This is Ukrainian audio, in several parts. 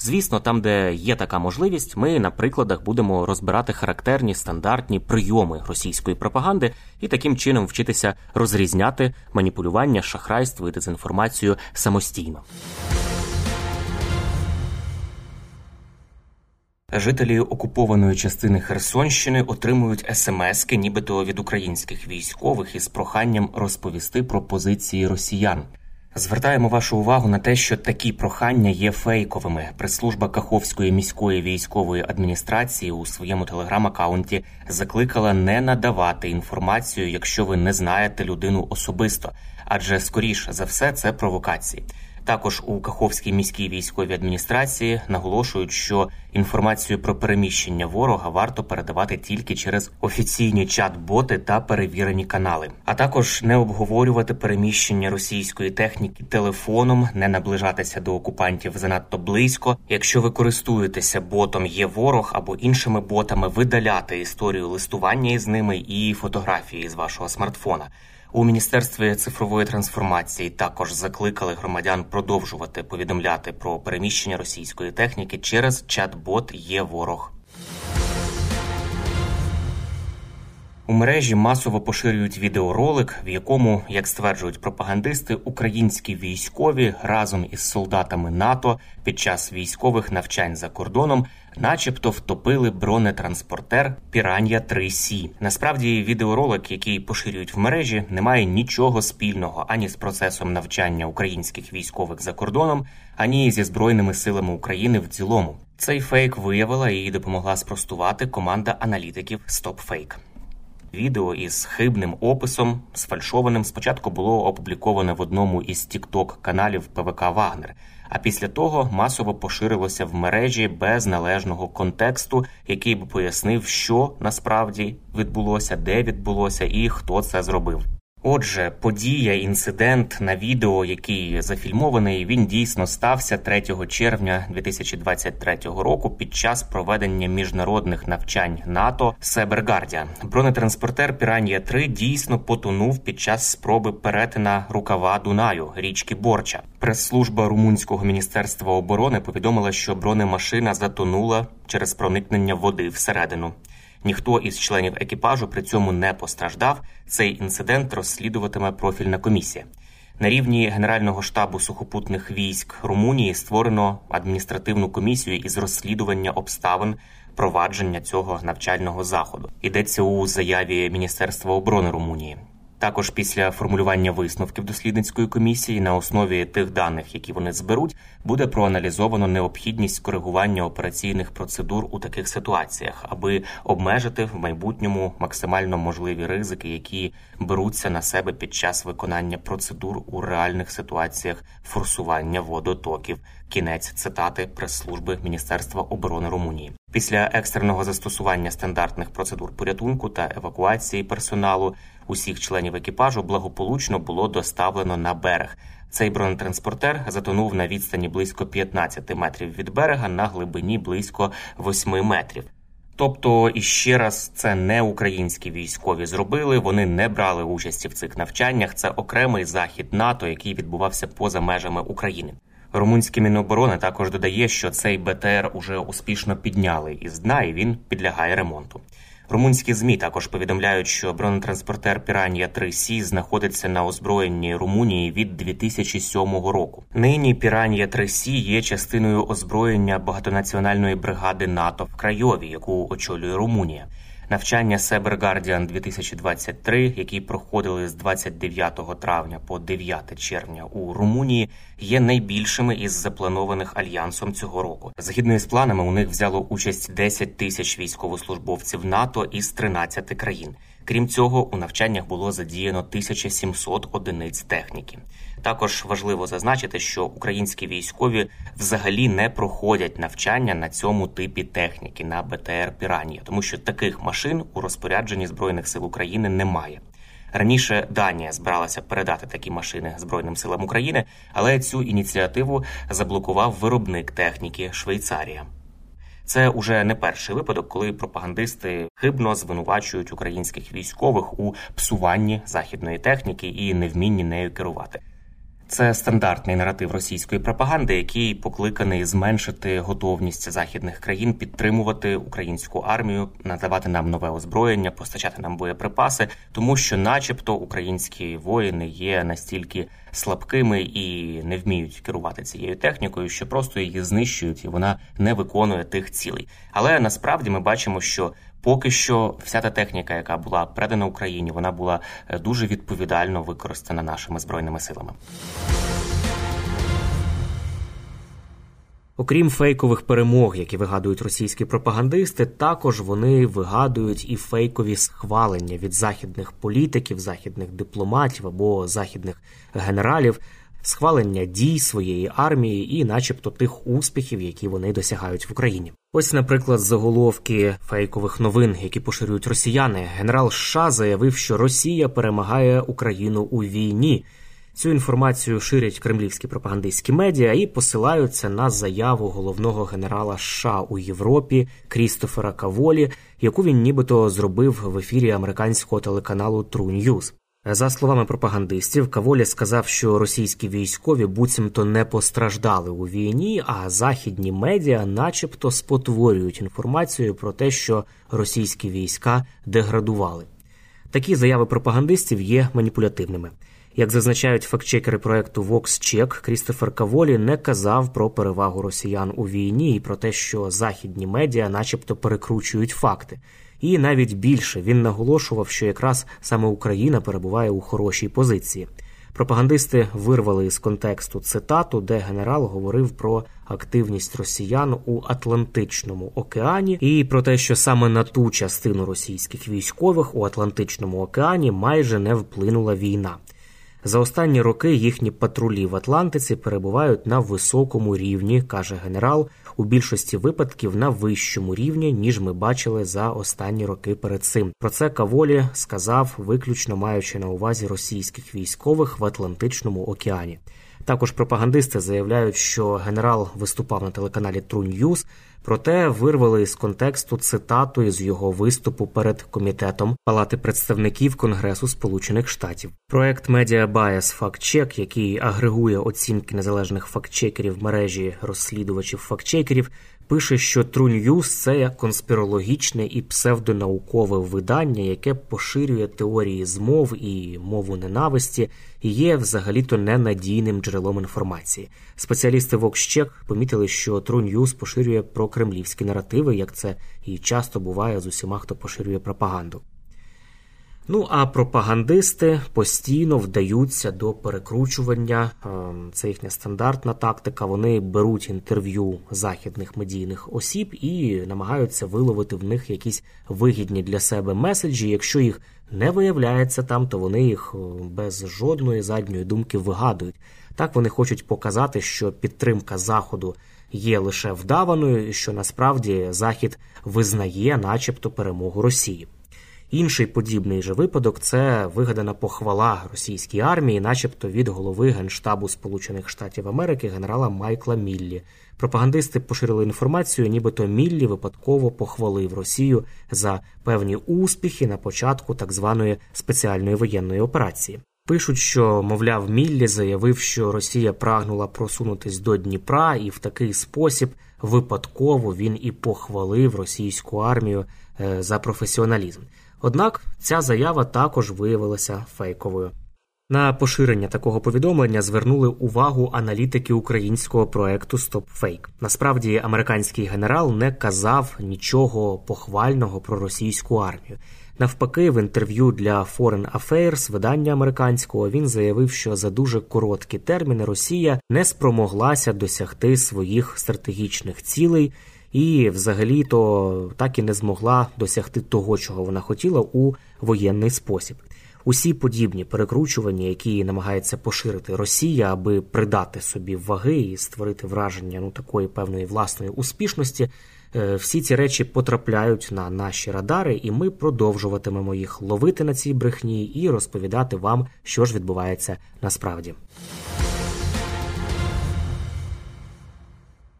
Звісно, там, де є така можливість, ми на прикладах будемо розбирати характерні стандартні прийоми російської пропаганди і таким чином вчитися розрізняти маніпулювання, шахрайство і дезінформацію самостійно. Жителі окупованої частини Херсонщини отримують смски, нібито від українських військових, із проханням розповісти про позиції росіян. Звертаємо вашу увагу на те, що такі прохання є фейковими. Прес-служба Каховської міської військової адміністрації у своєму телеграм-аккаунті закликала не надавати інформацію, якщо ви не знаєте людину особисто, адже скоріш за все це провокації. Також у Каховській міській військовій адміністрації наголошують, що інформацію про переміщення ворога варто передавати тільки через офіційні чат-боти та перевірені канали, а також не обговорювати переміщення російської техніки телефоном, не наближатися до окупантів занадто близько. Якщо ви користуєтеся ботом, є ворог або іншими ботами, видаляти історію листування із ними і фотографії з вашого смартфона. У міністерстві цифрової трансформації також закликали громадян продовжувати повідомляти про переміщення російської техніки через чат-бот є ворог. У мережі масово поширюють відеоролик, в якому, як стверджують пропагандисти, українські військові разом із солдатами НАТО під час військових навчань за кордоном, начебто, втопили бронетранспортер Піран'я 3 Сі. Насправді, відеоролик, який поширюють в мережі, не має нічого спільного ані з процесом навчання українських військових за кордоном, ані зі збройними силами України в цілому. Цей фейк виявила і допомогла спростувати команда аналітиків StopFake. Відео із хибним описом, сфальшованим, спочатку було опубліковане в одному із тікток каналів ПВК Вагнер, а після того масово поширилося в мережі без належного контексту, який би пояснив, що насправді відбулося, де відбулося і хто це зробив. Отже, подія, інцидент на відео, який зафільмований, він дійсно стався 3 червня 2023 року під час проведення міжнародних навчань НАТО Себергардія. Бронетранспортер Піранія 3 дійсно потонув під час спроби перетина рукава Дунаю річки Борча. Прес-служба румунського міністерства оборони повідомила, що бронемашина затонула через проникнення води всередину. Ніхто із членів екіпажу при цьому не постраждав. Цей інцидент розслідуватиме профільна комісія. На рівні Генерального штабу сухопутних військ Румунії створено адміністративну комісію із розслідування обставин провадження цього навчального заходу. Йдеться у заяві Міністерства оборони Румунії. Також після формулювання висновків дослідницької комісії на основі тих даних, які вони зберуть, буде проаналізовано необхідність коригування операційних процедур у таких ситуаціях, аби обмежити в майбутньому максимально можливі ризики, які беруться на себе під час виконання процедур у реальних ситуаціях форсування водотоків. Кінець цитати прес-служби Міністерства оборони Румунії. Після екстреного застосування стандартних процедур порятунку та евакуації персоналу усіх членів екіпажу благополучно було доставлено на берег. Цей бронетранспортер затонув на відстані близько 15 метрів від берега на глибині близько 8 метрів. Тобто, іще раз, це не українські військові зробили. Вони не брали участі в цих навчаннях. Це окремий захід НАТО, який відбувався поза межами України. Румунське міноборони також додає, що цей БТР уже успішно підняли із дна, і він підлягає ремонту. Румунські ЗМІ також повідомляють, що бронетранспортер Piranha 3C знаходиться на озброєнні Румунії від 2007 року. Нині Piranha 3C є частиною озброєння багатонаціональної бригади НАТО в Крайові, яку очолює Румунія. Навчання Cyber Guardian 2023, які проходили з 29 травня по 9 червня у Румунії, є найбільшими із запланованих альянсом цього року. Згідно із планами, у них взяло участь 10 тисяч військовослужбовців НАТО із 13 країн. Крім цього, у навчаннях було задіяно 1700 одиниць техніки. Також важливо зазначити, що українські військові взагалі не проходять навчання на цьому типі техніки на БТР Піранія, тому що таких машин у розпорядженні збройних сил України немає. Раніше Данія збиралася передати такі машини Збройним силам України, але цю ініціативу заблокував виробник техніки Швейцарія. Це уже не перший випадок, коли пропагандисти хибно звинувачують українських військових у псуванні західної техніки і невмінні нею керувати. Це стандартний наратив російської пропаганди, який покликаний зменшити готовність західних країн підтримувати українську армію, надавати нам нове озброєння, постачати нам боєприпаси, тому що, начебто, українські воїни є настільки слабкими і не вміють керувати цією технікою, що просто її знищують, і вона не виконує тих цілей. Але насправді ми бачимо, що Поки що вся та техніка, яка була передана Україні, вона була е, дуже відповідально використана нашими збройними силами. Окрім фейкових перемог, які вигадують російські пропагандисти, також вони вигадують і фейкові схвалення від західних політиків, західних дипломатів або західних генералів схвалення дій своєї армії і, начебто, тих успіхів, які вони досягають в Україні. Ось, наприклад, заголовки фейкових новин, які поширюють росіяни. Генерал США заявив, що Росія перемагає Україну у війні. Цю інформацію ширять кремлівські пропагандистські медіа і посилаються на заяву головного генерала США у Європі Крістофера Каволі, яку він нібито зробив в ефірі американського телеканалу True News. За словами пропагандистів, Каволі сказав, що російські військові буцімто не постраждали у війні, а західні медіа, начебто, спотворюють інформацію про те, що російські війська деградували. Такі заяви пропагандистів є маніпулятивними. Як зазначають фактчекери проекту VoxCheck, Крістофер Каволі не казав про перевагу росіян у війні і про те, що західні медіа, начебто, перекручують факти. І навіть більше він наголошував, що якраз саме Україна перебуває у хорошій позиції. Пропагандисти вирвали із контексту цитату, де генерал говорив про активність росіян у Атлантичному океані, і про те, що саме на ту частину російських військових у Атлантичному океані майже не вплинула війна. За останні роки їхні патрулі в Атлантиці перебувають на високому рівні, каже генерал, у більшості випадків на вищому рівні, ніж ми бачили за останні роки перед цим. Про це Каволі сказав, виключно маючи на увазі російських військових в Атлантичному океані. Також пропагандисти заявляють, що генерал виступав на телеканалі True News, проте вирвали з контексту цитату із його виступу перед комітетом Палати представників Конгресу Сполучених Штатів. Проект Media Bias Fact Check, який агрегує оцінки незалежних фактчекерів мережі розслідувачів фактчекерів, пише, що True News – це конспірологічне і псевдонаукове видання, яке поширює теорії змов і мову ненависті, і є взагалі-то ненадійним джерелом інформації. Спеціалісти VoxCheck помітили, що True News поширює прокремлівські наративи, як це і часто буває з усіма, хто поширює пропаганду. Ну а пропагандисти постійно вдаються до перекручування. Ем, це їхня стандартна тактика. Вони беруть інтерв'ю західних медійних осіб і намагаються виловити в них якісь вигідні для себе меседжі. Якщо їх не виявляється там, то вони їх е, без жодної задньої думки вигадують. Так вони хочуть показати, що підтримка заходу є лише вдаваною, що насправді захід визнає, начебто, перемогу Росії. Інший подібний же випадок це вигадана похвала російській армії, начебто від голови генштабу Сполучених Штатів Америки генерала Майкла Міллі. Пропагандисти поширили інформацію, нібито Міллі випадково похвалив Росію за певні успіхи на початку так званої спеціальної воєнної операції. Пишуть, що, мовляв, Міллі заявив, що Росія прагнула просунутись до Дніпра, і в такий спосіб випадково він і похвалив російську армію е, за професіоналізм. Однак ця заява також виявилася фейковою. На поширення такого повідомлення звернули увагу аналітики українського проекту StopFake. Насправді, американський генерал не казав нічого похвального про російську армію. Навпаки, в інтерв'ю для Foreign Affairs, видання американського, він заявив, що за дуже короткі терміни Росія не спромоглася досягти своїх стратегічних цілей. І, взагалі, то так і не змогла досягти того, чого вона хотіла у воєнний спосіб. Усі подібні перекручування, які намагається поширити Росія, аби придати собі ваги і створити враження ну такої певної власної успішності, е, всі ці речі потрапляють на наші радари, і ми продовжуватимемо їх ловити на цій брехні і розповідати вам, що ж відбувається насправді.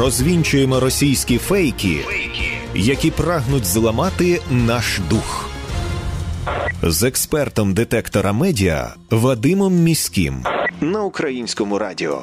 Розвінчуємо російські фейки, які прагнуть зламати наш дух. З експертом детектора медіа Вадимом Міським. На українському радіо.